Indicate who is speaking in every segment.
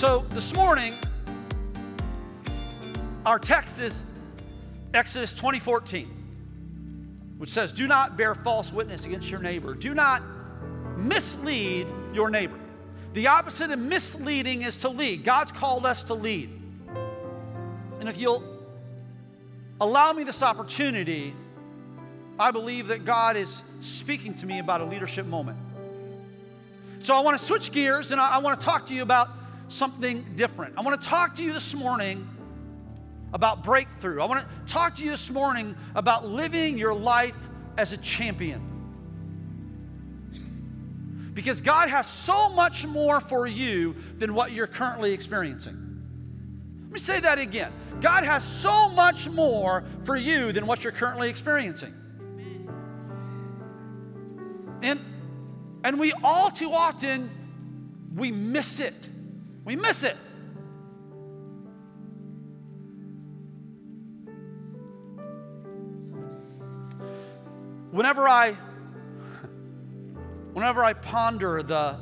Speaker 1: So this morning, our text is Exodus 2014, which says, Do not bear false witness against your neighbor. Do not mislead your neighbor. The opposite of misleading is to lead. God's called us to lead. And if you'll allow me this opportunity, I believe that God is speaking to me about a leadership moment. So I want to switch gears and I, I want to talk to you about something different. I want to talk to you this morning about breakthrough. I want to talk to you this morning about living your life as a champion. Because God has so much more for you than what you're currently experiencing. Let me say that again. God has so much more for you than what you're currently experiencing. And, and we all too often, we miss it. We miss it. Whenever I whenever I ponder the,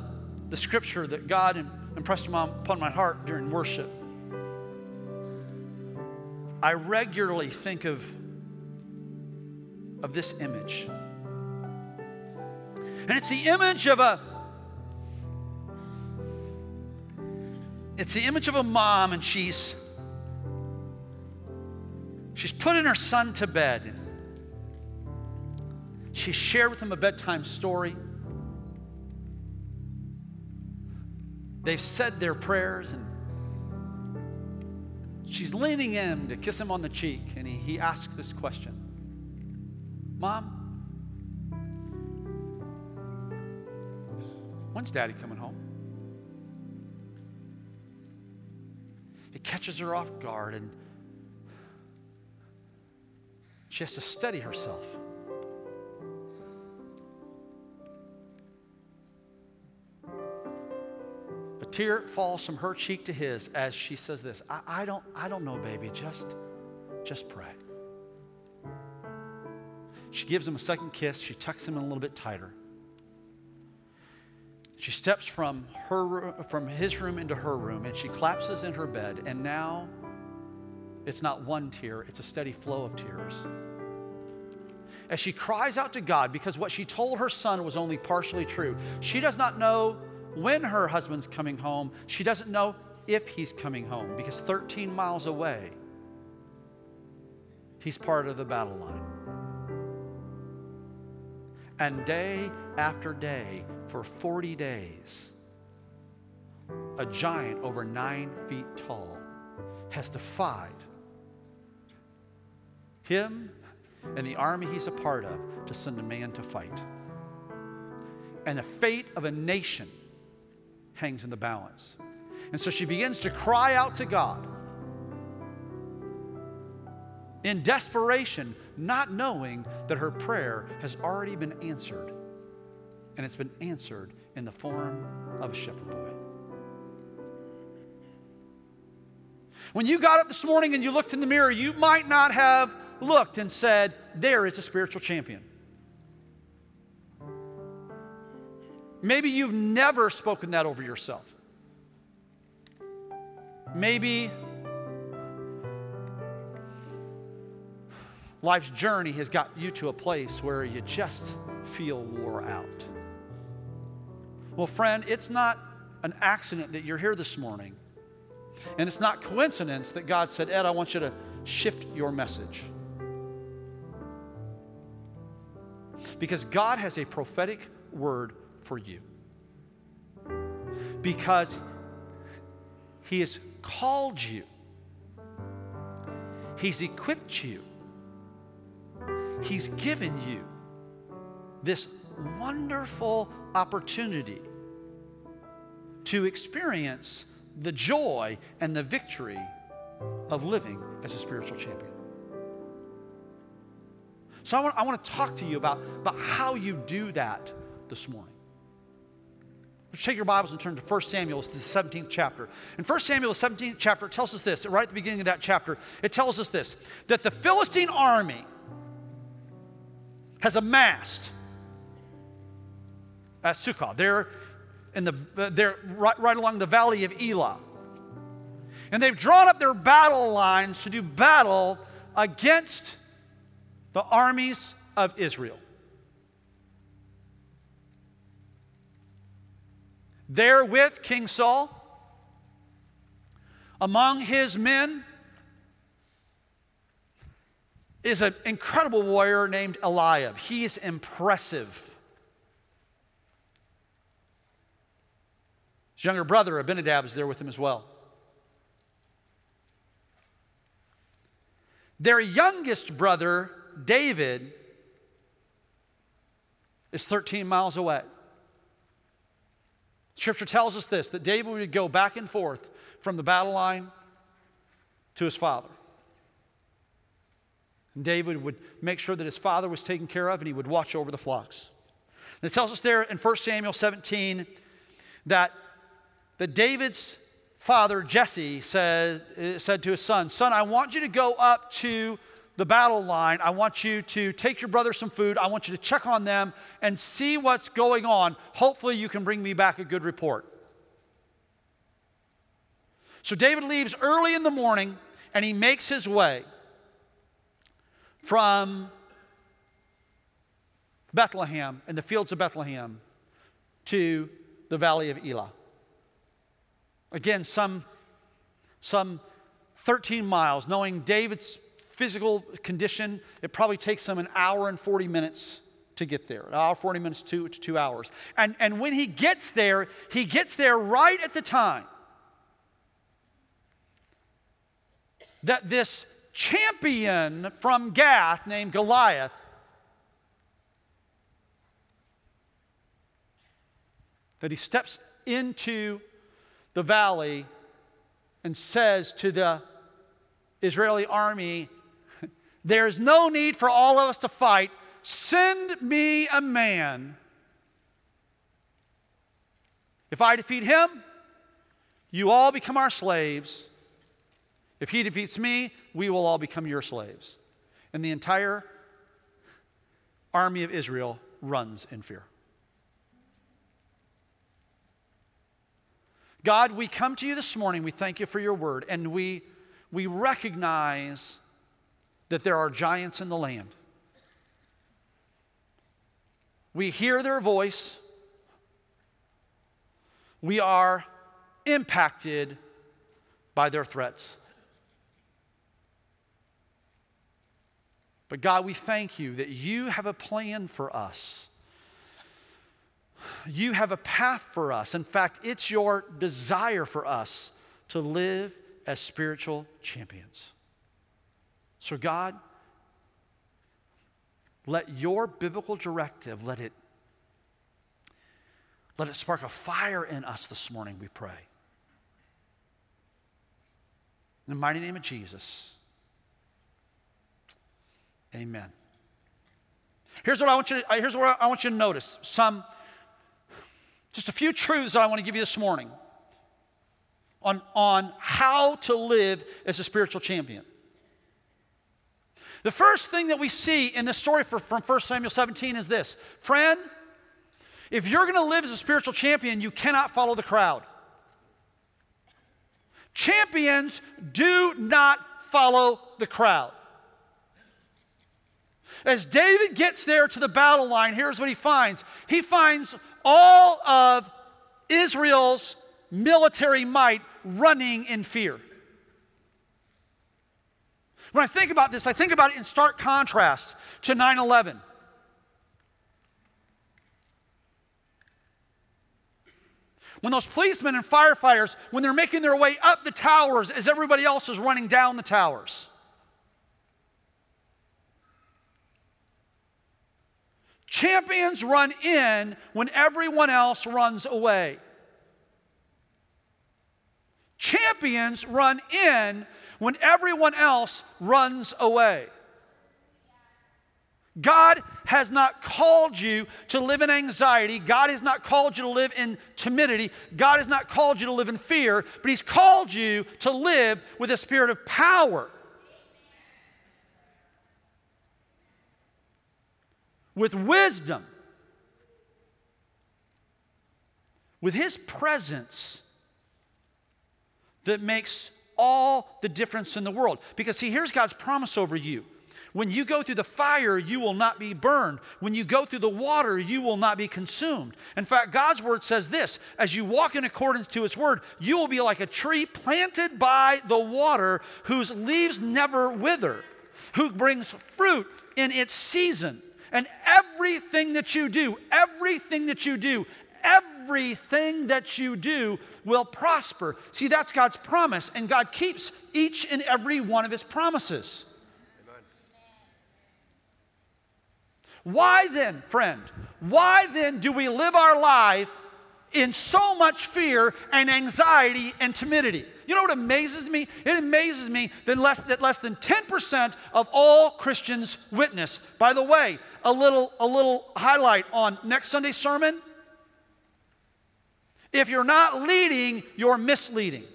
Speaker 1: the scripture that God impressed upon my heart during worship, I regularly think of, of this image. And it's the image of a it's the image of a mom and she's she's putting her son to bed. She shared with him a bedtime story. They've said their prayers and she's leaning in to kiss him on the cheek, and he, he asks this question. Mom, when's daddy coming It catches her off guard, and she has to steady herself. A tear falls from her cheek to his as she says this I, I, don't, I don't know, baby. Just, just pray. She gives him a second kiss. She tucks him in a little bit tighter. She steps from, her, from his room into her room and she collapses in her bed. And now it's not one tear, it's a steady flow of tears. As she cries out to God because what she told her son was only partially true. She does not know when her husband's coming home. She doesn't know if he's coming home because 13 miles away, he's part of the battle line. And day after day, for 40 days, a giant over nine feet tall has defied him and the army he's a part of to send a man to fight. And the fate of a nation hangs in the balance. And so she begins to cry out to God in desperation, not knowing that her prayer has already been answered. And it's been answered in the form of a shepherd boy. When you got up this morning and you looked in the mirror, you might not have looked and said, There is a spiritual champion. Maybe you've never spoken that over yourself. Maybe life's journey has got you to a place where you just feel wore out. Well, friend, it's not an accident that you're here this morning. And it's not coincidence that God said, Ed, I want you to shift your message. Because God has a prophetic word for you. Because He has called you, He's equipped you, He's given you this wonderful opportunity to experience the joy and the victory of living as a spiritual champion. So I want, I want to talk to you about, about how you do that this morning. Take your Bibles and turn to 1 Samuel, the 17th chapter. In 1 Samuel, the 17th chapter, it tells us this, right at the beginning of that chapter, it tells us this that the Philistine army has amassed at Sokoh. They're, in the, they're right, right along the valley of Elah. And they've drawn up their battle lines to do battle against the armies of Israel. There with King Saul, among his men is an incredible warrior named Eliab. He is impressive. His younger brother, Abinadab, is there with him as well. Their youngest brother, David, is 13 miles away. Scripture tells us this that David would go back and forth from the battle line to his father. And David would make sure that his father was taken care of and he would watch over the flocks. And it tells us there in 1 Samuel 17 that, that David's father, Jesse, said, eh, said to his son, Son, I want you to go up to the battle line. I want you to take your brother some food. I want you to check on them and see what's going on. Hopefully, you can bring me back a good report. So David leaves early in the morning and he makes his way from Bethlehem and the fields of Bethlehem to the valley of Elah. Again, some, some 13 miles, knowing David's physical condition, it probably takes him an hour and 40 minutes to get there. An hour, 40 minutes to, to two hours. And, and when he gets there, he gets there right at the time that this champion from Gath named Goliath that he steps into the valley and says to the Israeli army, There's no need for all of us to fight. Send me a man. If I defeat him, you all become our slaves. If he defeats me, we will all become your slaves. And the entire army of Israel runs in fear. God, we come to you this morning. We thank you for your word, and we, we recognize that there are giants in the land. We hear their voice. We are impacted by their threats. But God, we thank you that you have a plan for us. You have a path for us. In fact, it's your desire for us to live as spiritual champions. So, God, let your biblical directive, let it, let it spark a fire in us this morning, we pray. In the mighty name of Jesus. Amen. Here's what I want you to, here's what I want you to notice. Some, just a few truths that I want to give you this morning on, on how to live as a spiritual champion. The first thing that we see in this story for, from 1 Samuel 17 is this Friend, if you're going to live as a spiritual champion, you cannot follow the crowd. Champions do not follow the crowd. As David gets there to the battle line, here's what he finds he finds all of Israel's military might running in fear. When I think about this, I think about it in stark contrast to 9 11. When those policemen and firefighters, when they're making their way up the towers as everybody else is running down the towers. Champions run in when everyone else runs away. Champions run in when everyone else runs away. God has not called you to live in anxiety. God has not called you to live in timidity. God has not called you to live in fear, but He's called you to live with a spirit of power with wisdom, with His presence that makes all the difference in the world. Because, see, here's God's promise over you. When you go through the fire, you will not be burned. When you go through the water, you will not be consumed. In fact, God's word says this as you walk in accordance to his word, you will be like a tree planted by the water whose leaves never wither, who brings fruit in its season. And everything that you do, everything that you do, everything that you do will prosper. See, that's God's promise, and God keeps each and every one of his promises. Why then, friend, why then do we live our life in so much fear and anxiety and timidity? You know what amazes me? It amazes me that less, that less than 10% of all Christians witness. By the way, a little, a little highlight on next Sunday's sermon. If you're not leading, you're misleading.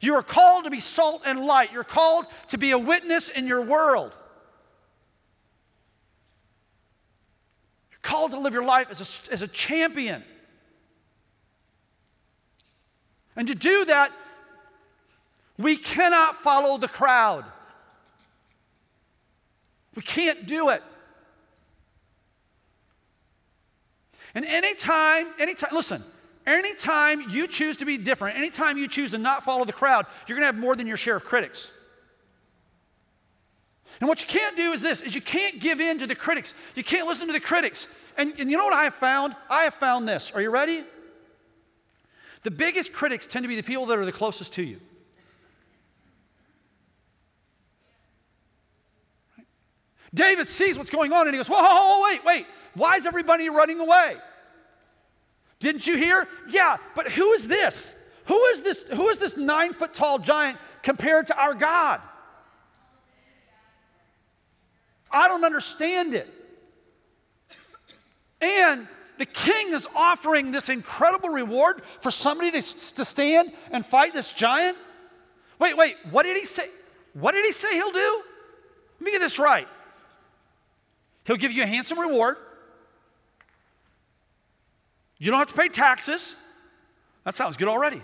Speaker 1: You are called to be salt and light. You're called to be a witness in your world. You're called to live your life as a, as a champion. And to do that, we cannot follow the crowd. We can't do it. And anytime, anytime, listen, anytime you choose to be different, anytime you choose to not follow the crowd, you're gonna have more than your share of critics. And what you can't do is this, is you can't give in to the critics. You can't listen to the critics. And, and you know what I have found? I have found this. Are you ready? The biggest critics tend to be the people that are the closest to you. David sees what's going on and he goes, Whoa, whoa, whoa, wait, wait. Why is everybody running away? Didn't you hear? Yeah, but who is this? Who is this? Who is this nine foot tall giant compared to our God? I don't understand it. And the king is offering this incredible reward for somebody to, to stand and fight this giant. Wait, wait, what did he say? What did he say he'll do? Let me get this right. He'll give you a handsome reward. You don't have to pay taxes. That sounds good already.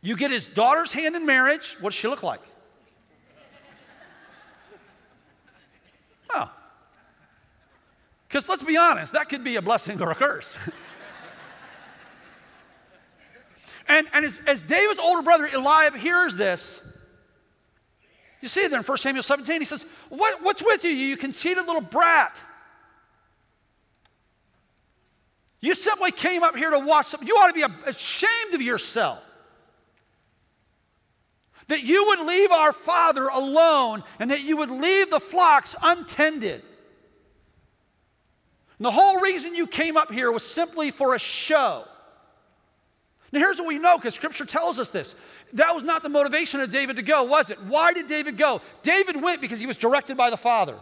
Speaker 1: You get his daughter's hand in marriage. What does she look like? Oh, because let's be honest, that could be a blessing or a curse. and and as, as David's older brother Eliab hears this, you see it there in 1 Samuel 17, he says, what, What's with you, you conceited little brat? You simply came up here to watch something. You ought to be ashamed of yourself. That you would leave our father alone and that you would leave the flocks untended. And the whole reason you came up here was simply for a show. Now, here's what we know because scripture tells us this. That was not the motivation of David to go, was it? Why did David go? David went because he was directed by the Father.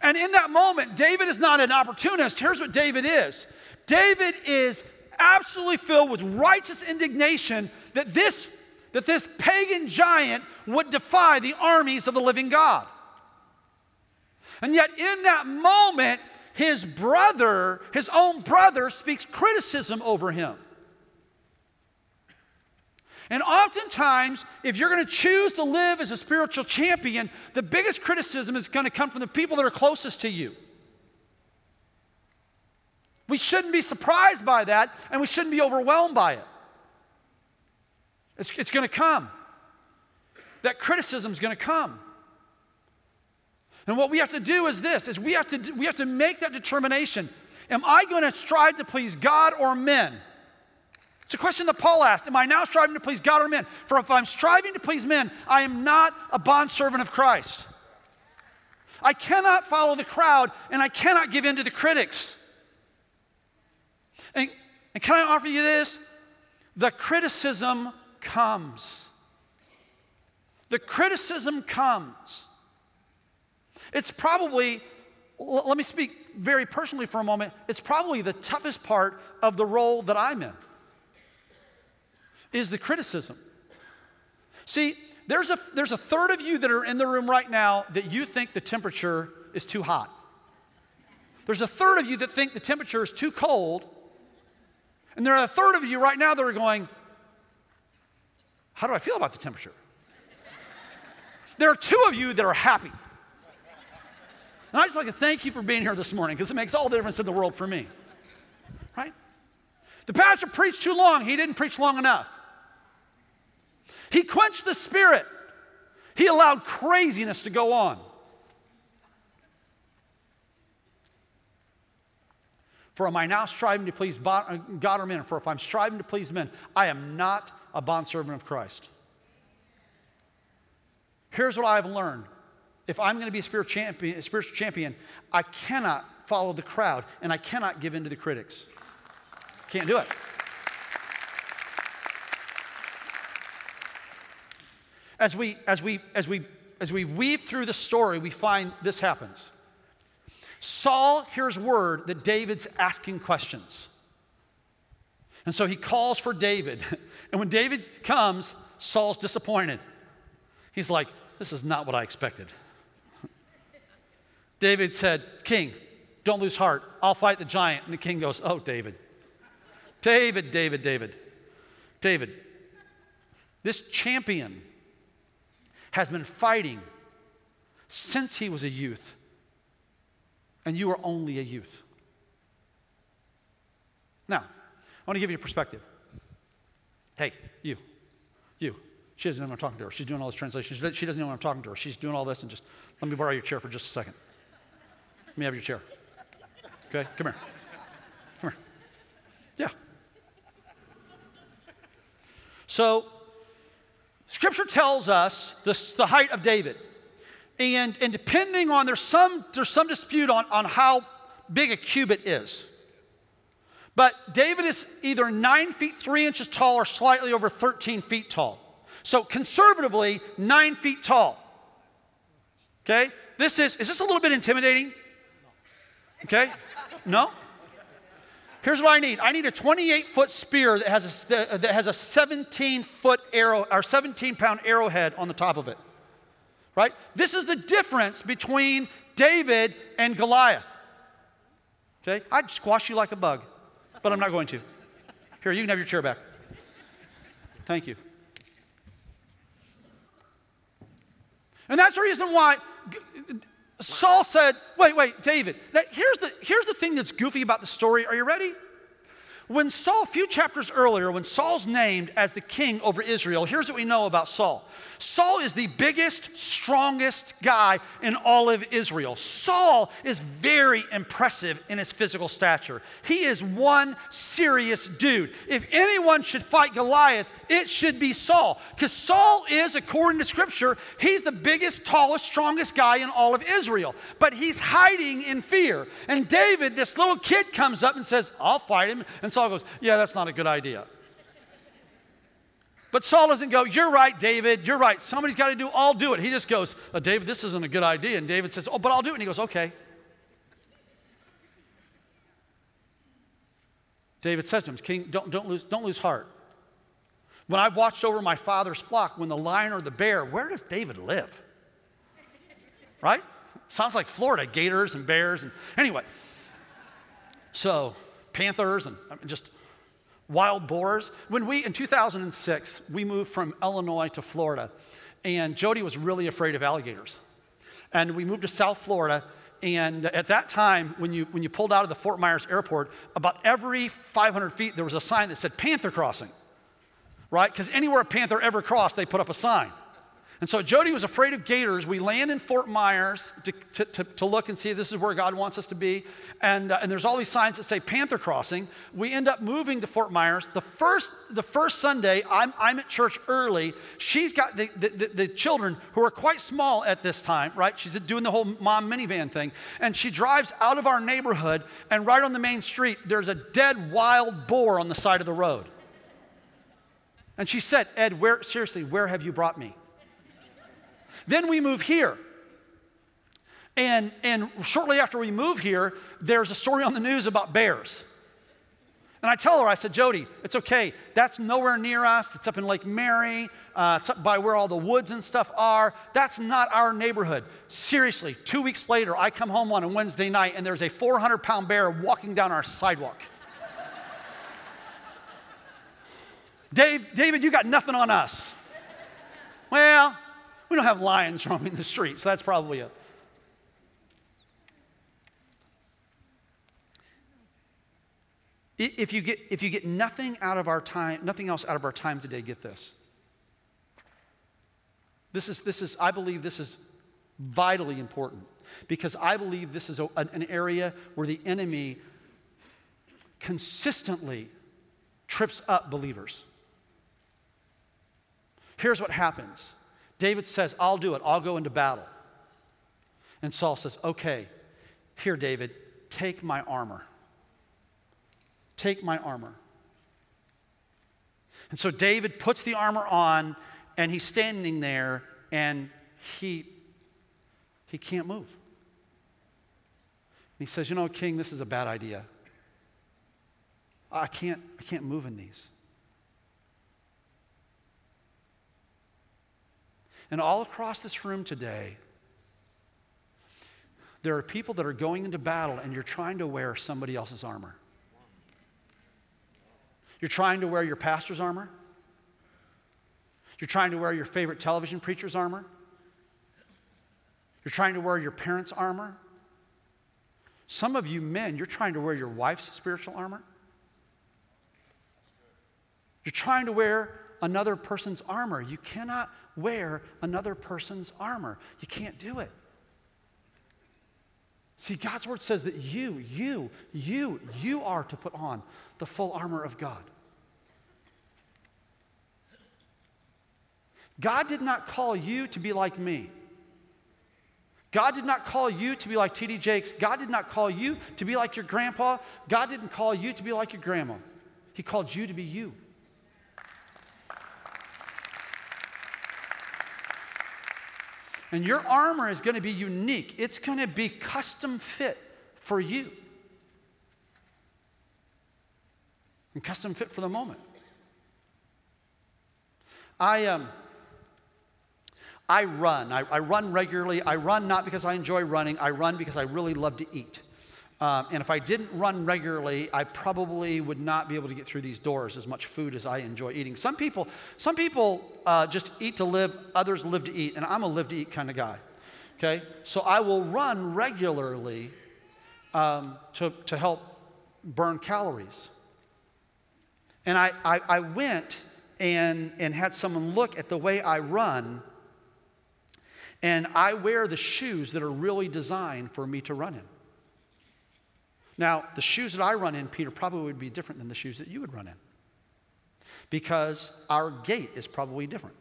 Speaker 1: And in that moment, David is not an opportunist. Here's what David is David is absolutely filled with righteous indignation that this, that this pagan giant would defy the armies of the living God. And yet, in that moment, his brother, his own brother, speaks criticism over him. And oftentimes, if you're going to choose to live as a spiritual champion, the biggest criticism is going to come from the people that are closest to you. We shouldn't be surprised by that, and we shouldn't be overwhelmed by it. It's, it's going to come. That criticism is going to come. And what we have to do is this is we have to we have to make that determination. Am I going to strive to please God or men? It's a question that Paul asked. Am I now striving to please God or men? For if I'm striving to please men, I am not a bondservant of Christ. I cannot follow the crowd and I cannot give in to the critics. And, and can I offer you this? The criticism comes. The criticism comes. It's probably, let me speak very personally for a moment, it's probably the toughest part of the role that I'm in, is the criticism. See, there's a, there's a third of you that are in the room right now that you think the temperature is too hot. There's a third of you that think the temperature is too cold. And there are a third of you right now that are going, How do I feel about the temperature? there are two of you that are happy. And I just like to thank you for being here this morning because it makes all the difference in the world for me. Right? The pastor preached too long, he didn't preach long enough. He quenched the spirit, he allowed craziness to go on. For am I now striving to please uh, God or men? For if I'm striving to please men, I am not a bondservant of Christ. Here's what I've learned. If I'm going to be a spiritual champion, a spiritual champion, I cannot follow the crowd and I cannot give in to the critics. Can't do it. As we, as we, as we, as we weave through the story, we find this happens. Saul hears word that David's asking questions. And so he calls for David. And when David comes, Saul's disappointed. He's like, This is not what I expected. David said, King, don't lose heart. I'll fight the giant. And the king goes, Oh, David. David, David, David. David, this champion has been fighting since he was a youth and you are only a youth. Now, I want to give you a perspective. Hey, you, you. She doesn't know I'm talking to her. She's doing all this translation. She doesn't know I'm talking to her. She's doing all this and just, let me borrow your chair for just a second. Let me have your chair. Okay, come here. Come here. Yeah. So, Scripture tells us the, height of David. And, and depending on, there's some, there's some dispute on, on how big a cubit is. But David is either nine feet three inches tall or slightly over 13 feet tall. So conservatively, nine feet tall. Okay? This is, is this a little bit intimidating? Okay? No? Here's what I need. I need a 28 foot spear that has a, that has a 17 foot arrow or 17 pound arrowhead on the top of it right? This is the difference between David and Goliath. Okay? I'd squash you like a bug, but I'm not going to. Here, you can have your chair back. Thank you. And that's the reason why Saul said, Wait, wait, David. Now, here's, the, here's the thing that's goofy about the story. Are you ready? When Saul, a few chapters earlier, when Saul's named as the king over Israel, here's what we know about Saul Saul is the biggest, strongest guy in all of Israel. Saul is very impressive in his physical stature. He is one serious dude. If anyone should fight Goliath, it should be Saul. Because Saul is, according to scripture, he's the biggest, tallest, strongest guy in all of Israel. But he's hiding in fear. And David, this little kid, comes up and says, I'll fight him. And Saul goes, Yeah, that's not a good idea. But Saul doesn't go, You're right, David, you're right. Somebody's got to do, I'll do it. He just goes, oh, David, this isn't a good idea. And David says, Oh, but I'll do it. And he goes, Okay. David says to him, King, don't, don't, lose, don't lose heart. When I've watched over my father's flock, when the lion or the bear, where does David live? Right? Sounds like Florida, gators and bears. And anyway, so panthers and just wild boars. When we, in 2006, we moved from Illinois to Florida, and Jody was really afraid of alligators. And we moved to South Florida, and at that time, when you, when you pulled out of the Fort Myers airport, about every 500 feet, there was a sign that said Panther Crossing, right? Because anywhere a panther ever crossed, they put up a sign. And so Jody was afraid of gators. We land in Fort Myers to, to, to, to look and see if this is where God wants us to be. And, uh, and there's all these signs that say Panther Crossing. We end up moving to Fort Myers. The first, the first Sunday, I'm, I'm at church early. She's got the, the, the, the children who are quite small at this time, right? She's doing the whole mom minivan thing. And she drives out of our neighborhood, and right on the main street, there's a dead wild boar on the side of the road. And she said, Ed, where, seriously, where have you brought me? Then we move here. And, and shortly after we move here, there's a story on the news about bears. And I tell her, I said, Jody, it's okay. That's nowhere near us. It's up in Lake Mary. Uh, it's up by where all the woods and stuff are. That's not our neighborhood. Seriously, two weeks later, I come home on a Wednesday night and there's a 400 pound bear walking down our sidewalk. Dave, David, you got nothing on us. well, we don't have lions roaming the streets. So that's probably it. If you, get, if you get nothing out of our time, nothing else out of our time today, get this. This is, this is I believe this is vitally important because I believe this is a, an area where the enemy consistently trips up believers. Here's what happens David says, I'll do it, I'll go into battle. And Saul says, Okay, here, David, take my armor. Take my armor. And so David puts the armor on, and he's standing there, and he, he can't move. And he says, You know, King, this is a bad idea. I can't, I can't move in these. And all across this room today, there are people that are going into battle and you're trying to wear somebody else's armor. You're trying to wear your pastor's armor. You're trying to wear your favorite television preacher's armor. You're trying to wear your parents' armor. Some of you men, you're trying to wear your wife's spiritual armor. You're trying to wear another person's armor. You cannot wear another person's armor. You can't do it. See, God's word says that you, you, you, you are to put on the full armor of God. God did not call you to be like me. God did not call you to be like T.D. Jakes. God did not call you to be like your grandpa. God didn't call you to be like your grandma. He called you to be you. And your armor is going to be unique, it's going to be custom fit for you. And custom fit for the moment. I, um, I run. I, I, run regularly. I run not because I enjoy running, I run because I really love to eat. Um, and if I didn't run regularly, I probably would not be able to get through these doors as much food as I enjoy eating. Some people, some people uh, just eat to live, others live to eat, and I'm a live to eat kind of guy. Okay? So I will run regularly um, to, to help burn calories. And I, I, I went and, and had someone look at the way I run, and I wear the shoes that are really designed for me to run in. Now, the shoes that I run in, Peter, probably would be different than the shoes that you would run in because our gait is probably different.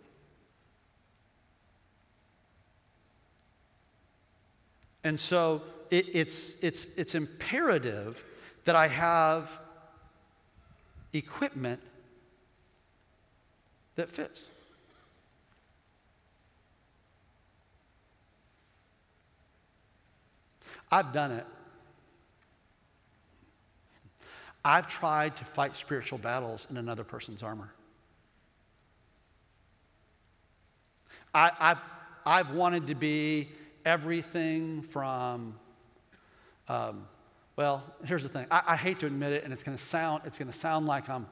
Speaker 1: And so it, it's, it's, it's imperative that I have equipment that fits. I've done it I've tried to fight spiritual battles in another person's armor. I, have I've wanted to be everything from, um, well, here's the thing. I, I, hate to admit it, and it's going to sound it's going to sound like I'm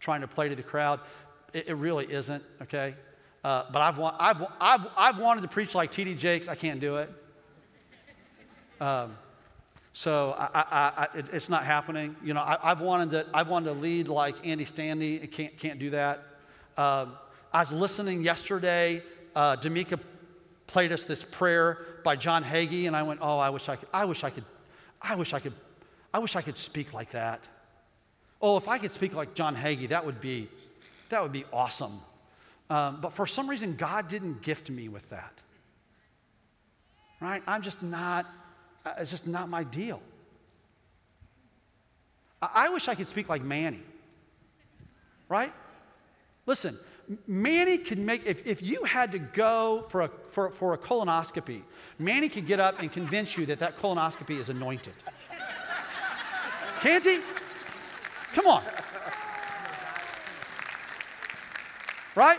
Speaker 1: trying to play to the crowd. It, it really isn't, okay? Uh, but I've, I've, I've, I've wanted to preach like T.D. Jakes. I can't do it. Um, so I, I, I, it, it's not happening. You know, I, have wanted to, I've wanted to lead like Andy Stanley. I can't, can't do that. Um, I was listening yesterday. Uh, D'Amica played us this prayer by John Hagee, and I went, "Oh, I wish I could. I wish I could. I wish I could. I wish I could speak like that. Oh, if I could speak like John Hagee, that would be, that would be awesome. Um, but for some reason, God didn't gift me with that. Right? I'm just not uh, it's just not my deal. I wish I could speak like Manny, right? Listen, Manny could make, if, if you had to go for a, for, for a colonoscopy, Manny could get up and convince you that that colonoscopy is anointed. Can't he? Come on. Right?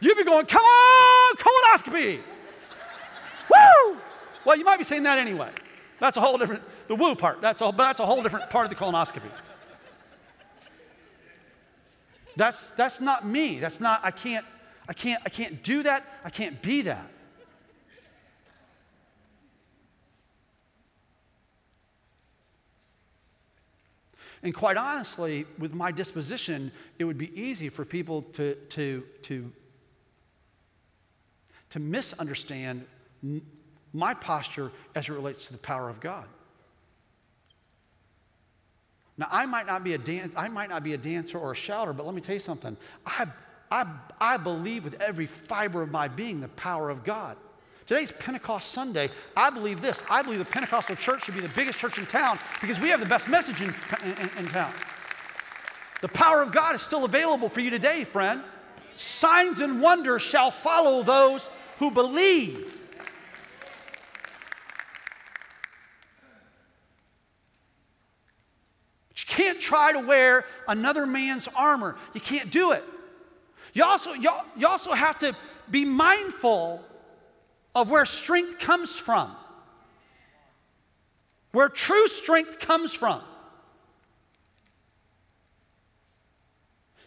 Speaker 1: You'd be going, come on, colonoscopy. Woo! Well, you might be saying that anyway. That's a whole different, the woo part, that's a, that's a whole different part of the colonoscopy. That's, that's not me. That's not, I can't, I can't, I can't do that. I can't be that. And quite honestly, with my disposition, it would be easy for people to, to, to, to misunderstand my posture as it relates to the power of God. Now, I might not be a dan- I might not be a dancer or a shouter, but let me tell you something. I, I, I believe with every fiber of my being the power of God. Today's Pentecost Sunday. I believe this. I believe the Pentecostal church should be the biggest church in town because we have the best message in, in, in town. The power of God is still available for you today, friend. Signs and wonders shall follow those who believe. Can't try to wear another man's armor. You can't do it. You also, you, you also have to be mindful of where strength comes from, where true strength comes from.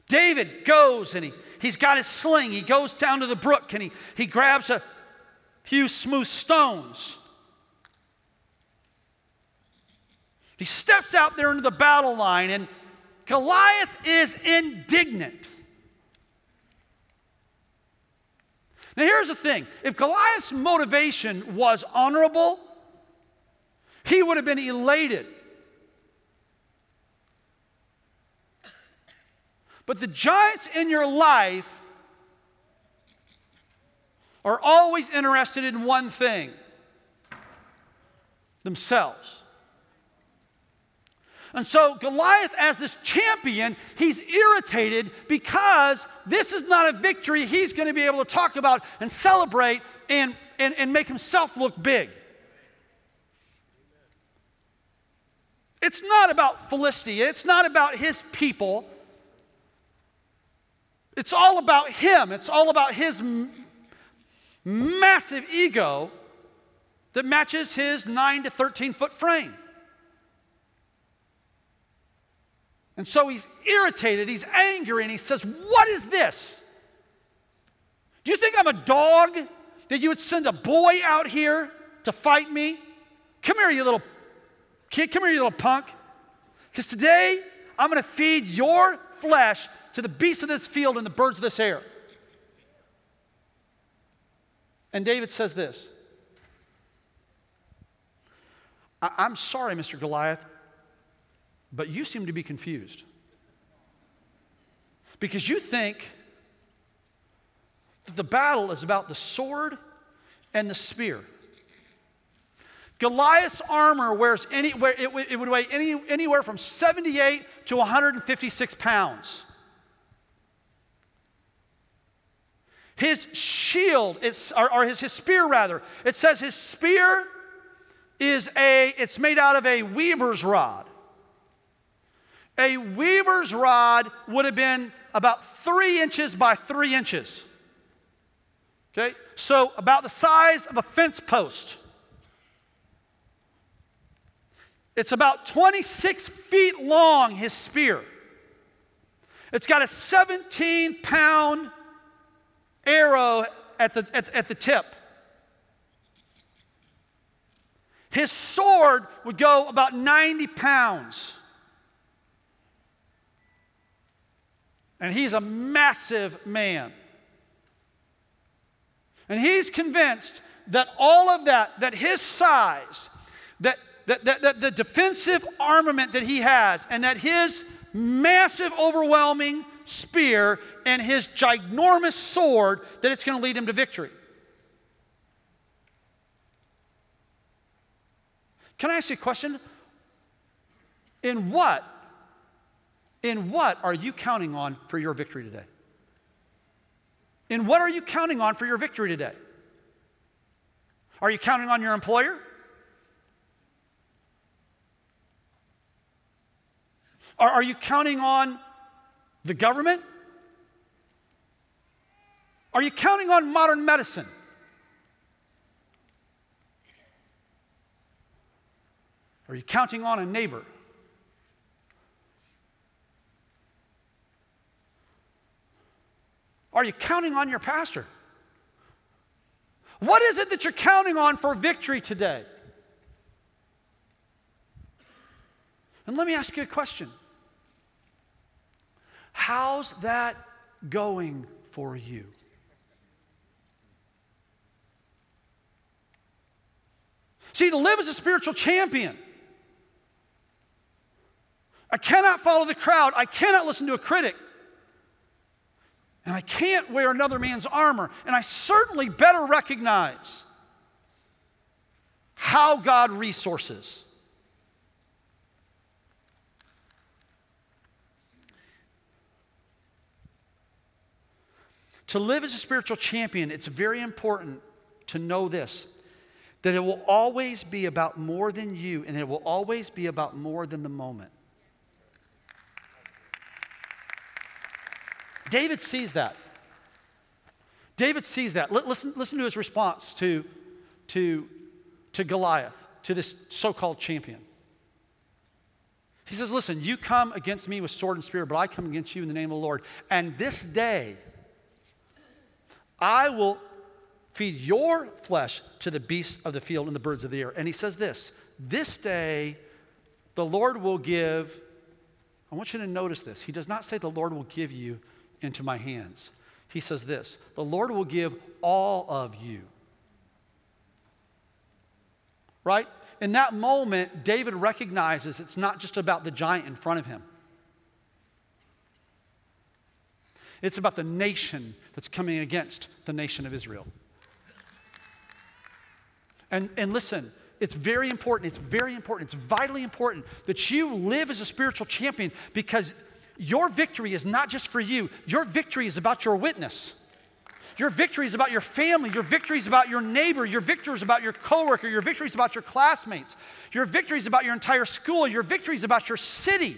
Speaker 1: David goes and he, he's got his sling. He goes down to the brook and he, he grabs a few smooth stones He steps out there into the battle line, and Goliath is indignant. Now, here's the thing if Goliath's motivation was honorable, he would have been elated. But the giants in your life are always interested in one thing themselves. And so, Goliath, as this champion, he's irritated because this is not a victory he's going to be able to talk about and celebrate and, and, and make himself look big. It's not about Philistia, it's not about his people. It's all about him, it's all about his m- massive ego that matches his 9 to 13 foot frame. And so he's irritated, he's angry, and he says, What is this? Do you think I'm a dog that you would send a boy out here to fight me? Come here, you little kid, come here, you little punk. Because today I'm going to feed your flesh to the beasts of this field and the birds of this air. And David says this I'm sorry, Mr. Goliath. But you seem to be confused. Because you think that the battle is about the sword and the spear. Goliath's armor wears anywhere, it, it would weigh any, anywhere from 78 to 156 pounds. His shield, it's, or, or his, his spear rather, it says his spear is a, it's made out of a weaver's rod. A weaver's rod would have been about three inches by three inches. Okay, so about the size of a fence post. It's about 26 feet long, his spear. It's got a 17 pound arrow at the, at, at the tip. His sword would go about 90 pounds. And he's a massive man. And he's convinced that all of that, that his size, that, that, that, that the defensive armament that he has, and that his massive, overwhelming spear and his ginormous sword, that it's going to lead him to victory. Can I ask you a question? In what in what are you counting on for your victory today? In what are you counting on for your victory today? Are you counting on your employer? Are, are you counting on the government? Are you counting on modern medicine? Are you counting on a neighbor? Are you counting on your pastor? What is it that you're counting on for victory today? And let me ask you a question How's that going for you? See, to live as a spiritual champion, I cannot follow the crowd. I cannot listen to a critic. And I can't wear another man's armor. And I certainly better recognize how God resources. To live as a spiritual champion, it's very important to know this that it will always be about more than you, and it will always be about more than the moment. David sees that. David sees that. Listen, listen to his response to, to, to Goliath, to this so called champion. He says, Listen, you come against me with sword and spear, but I come against you in the name of the Lord. And this day, I will feed your flesh to the beasts of the field and the birds of the air. And he says this this day the Lord will give, I want you to notice this. He does not say the Lord will give you into my hands. He says this the Lord will give all of you. Right? In that moment, David recognizes it's not just about the giant in front of him. It's about the nation that's coming against the nation of Israel. And, and listen, it's very important. It's very important. It's vitally important that you live as a spiritual champion because your victory is not just for you, your victory is about your witness. Your victory is about your family. Your victory is about your neighbor. Your victory is about your coworker. Your victory is about your classmates. Your victory is about your entire school. Your victory is about your city.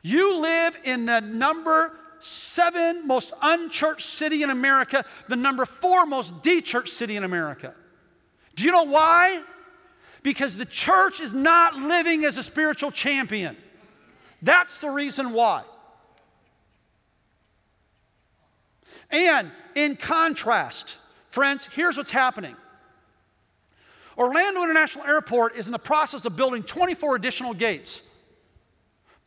Speaker 1: You live in the number seven most unchurched city in America, the number four most dechurched city in America. Do you know why? Because the church is not living as a spiritual champion. That's the reason why. And in contrast, friends, here's what's happening. Orlando International Airport is in the process of building 24 additional gates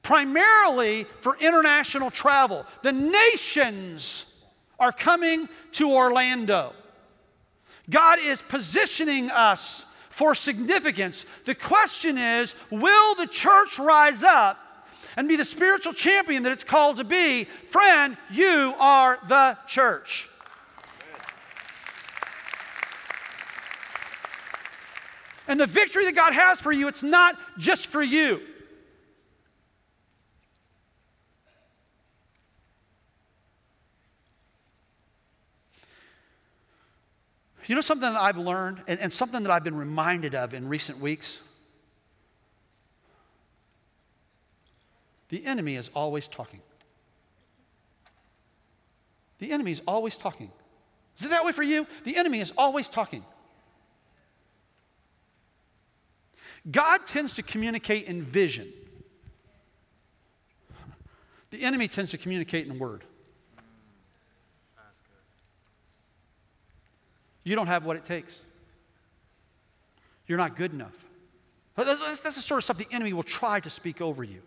Speaker 1: primarily for international travel. The nations are coming to Orlando. God is positioning us for significance. The question is will the church rise up and be the spiritual champion that it's called to be? Friend, you are the church. And the victory that God has for you, it's not just for you. You know something that I've learned and, and something that I've been reminded of in recent weeks? The enemy is always talking. The enemy is always talking. Is it that way for you? The enemy is always talking. God tends to communicate in vision. The enemy tends to communicate in word. You don't have what it takes. You're not good enough. That's, that's the sort of stuff the enemy will try to speak over you.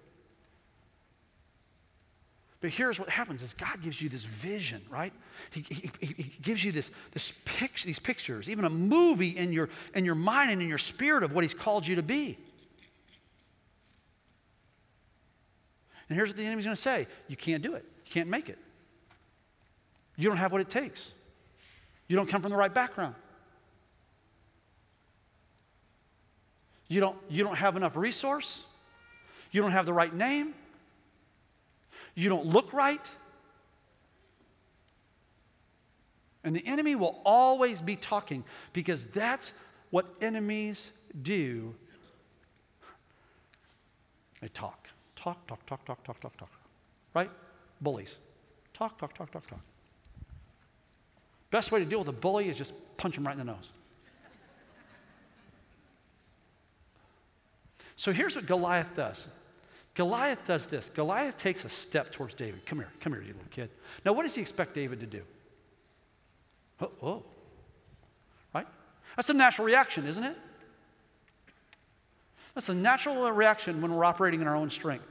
Speaker 1: But here's what happens is God gives you this vision, right? He, he, he, gives you this, this picture, these pictures, even a movie in your, in your mind and in your spirit of what he's called you to be. And here's what the enemy's going to say you can't do it. You can't make it. You don't have what it takes. You don't come from the right background. You don't, you don't have enough resource. You don't have the right name. You don't look right. And the enemy will always be talking because that's what enemies do. They talk. Talk, talk, talk, talk, talk, talk, talk. Right? Bullies. Talk, talk, talk, talk, talk. Best way to deal with a bully is just punch him right in the nose. So here's what Goliath does Goliath does this Goliath takes a step towards David. Come here, come here, you little kid. Now, what does he expect David to do? Oh, oh. right? That's a natural reaction, isn't it? That's a natural reaction when we're operating in our own strength.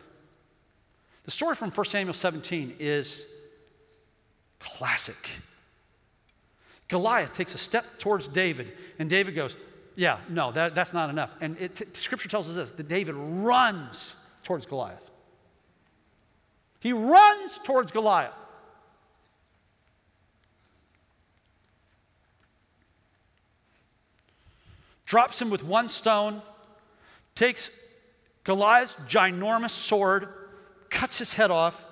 Speaker 1: The story from 1 Samuel 17 is classic. Goliath takes a step towards David, and David goes, Yeah, no, that, that's not enough. And it, scripture tells us this that David runs towards Goliath. He runs towards Goliath. Drops him with one stone, takes Goliath's ginormous sword, cuts his head off,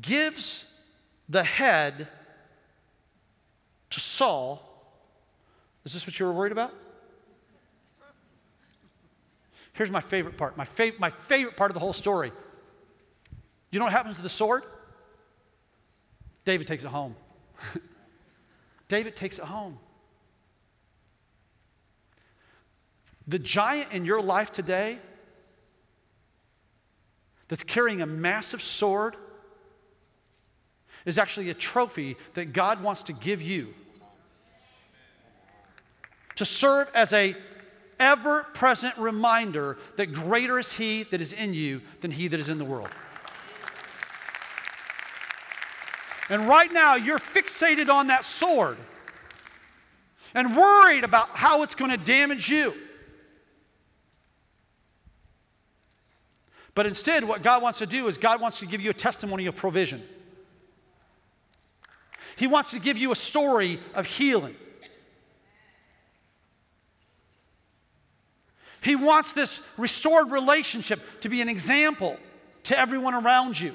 Speaker 1: gives the head to Saul. Is this what you were worried about? Here's my favorite part my, my favorite part of the whole story. You know what happens to the sword? David takes it home. David takes it home. The giant in your life today that's carrying a massive sword is actually a trophy that God wants to give you to serve as a ever present reminder that greater is he that is in you than he that is in the world. And right now, you're fixated on that sword and worried about how it's going to damage you. But instead, what God wants to do is God wants to give you a testimony of provision. He wants to give you a story of healing. He wants this restored relationship to be an example to everyone around you.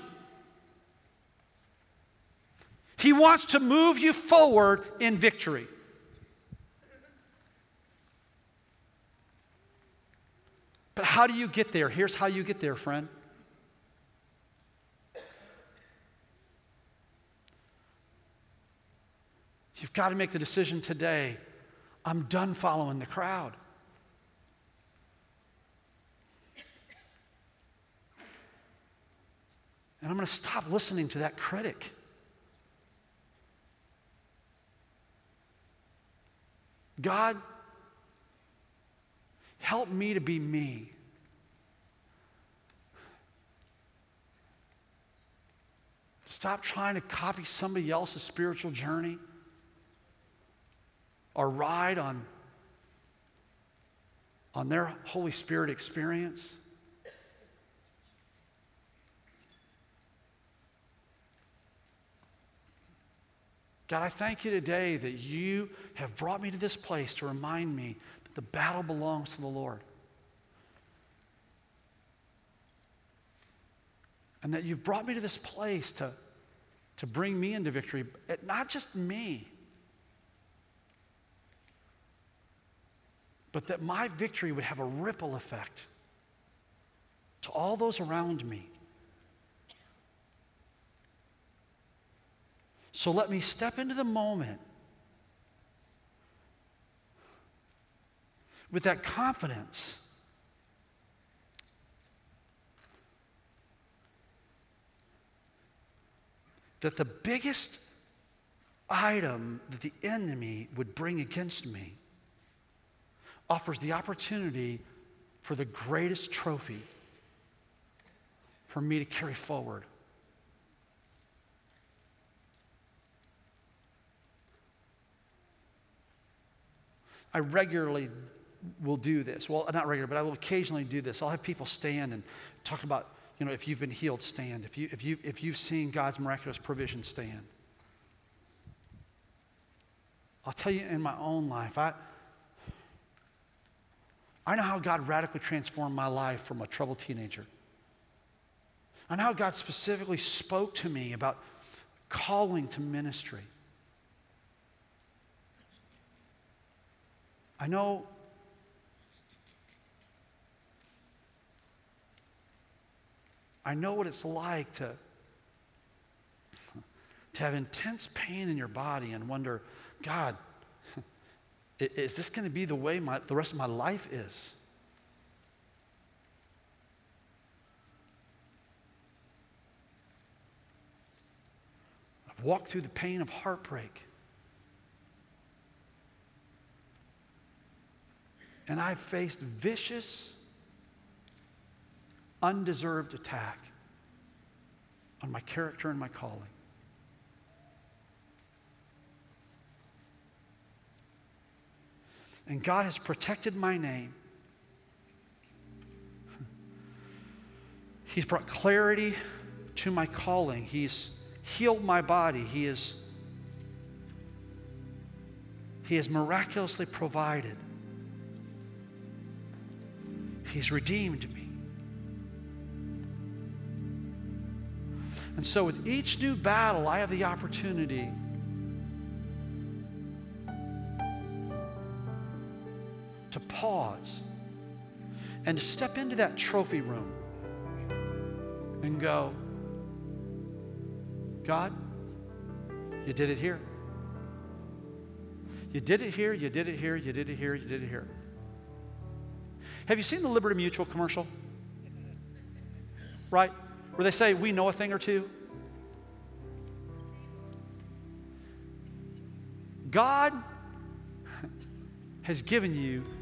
Speaker 1: He wants to move you forward in victory. But how do you get there? Here's how you get there, friend. You've got to make the decision today I'm done following the crowd. And I'm going to stop listening to that critic. God, Help me to be me. Stop trying to copy somebody else's spiritual journey or ride on, on their Holy Spirit experience. God, I thank you today that you have brought me to this place to remind me that the battle belongs to the Lord. And that you've brought me to this place to, to bring me into victory, not just me, but that my victory would have a ripple effect to all those around me. So let me step into the moment with that confidence. That the biggest item that the enemy would bring against me offers the opportunity for the greatest trophy for me to carry forward. I regularly will do this. Well, not regular, but I will occasionally do this. I'll have people stand and talk about, you know, if you've been healed, stand. If, you, if, you, if you've seen God's miraculous provision, stand. I'll tell you in my own life, I, I know how God radically transformed my life from a troubled teenager. I know how God specifically spoke to me about calling to ministry. I know I know what it's like to, to have intense pain in your body and wonder, God, is this going to be the way my, the rest of my life is? I've walked through the pain of heartbreak. And I've faced vicious, undeserved attack on my character and my calling. And God has protected my name. He's brought clarity to my calling. He's healed my body. He is he has miraculously provided. He's redeemed me. And so, with each new battle, I have the opportunity pause and to step into that trophy room and go, God, you did it here. You did it here, you did it here, you did it here, you did it here. Have you seen the Liberty Mutual commercial? Right? Where they say, We know a thing or two. God has given you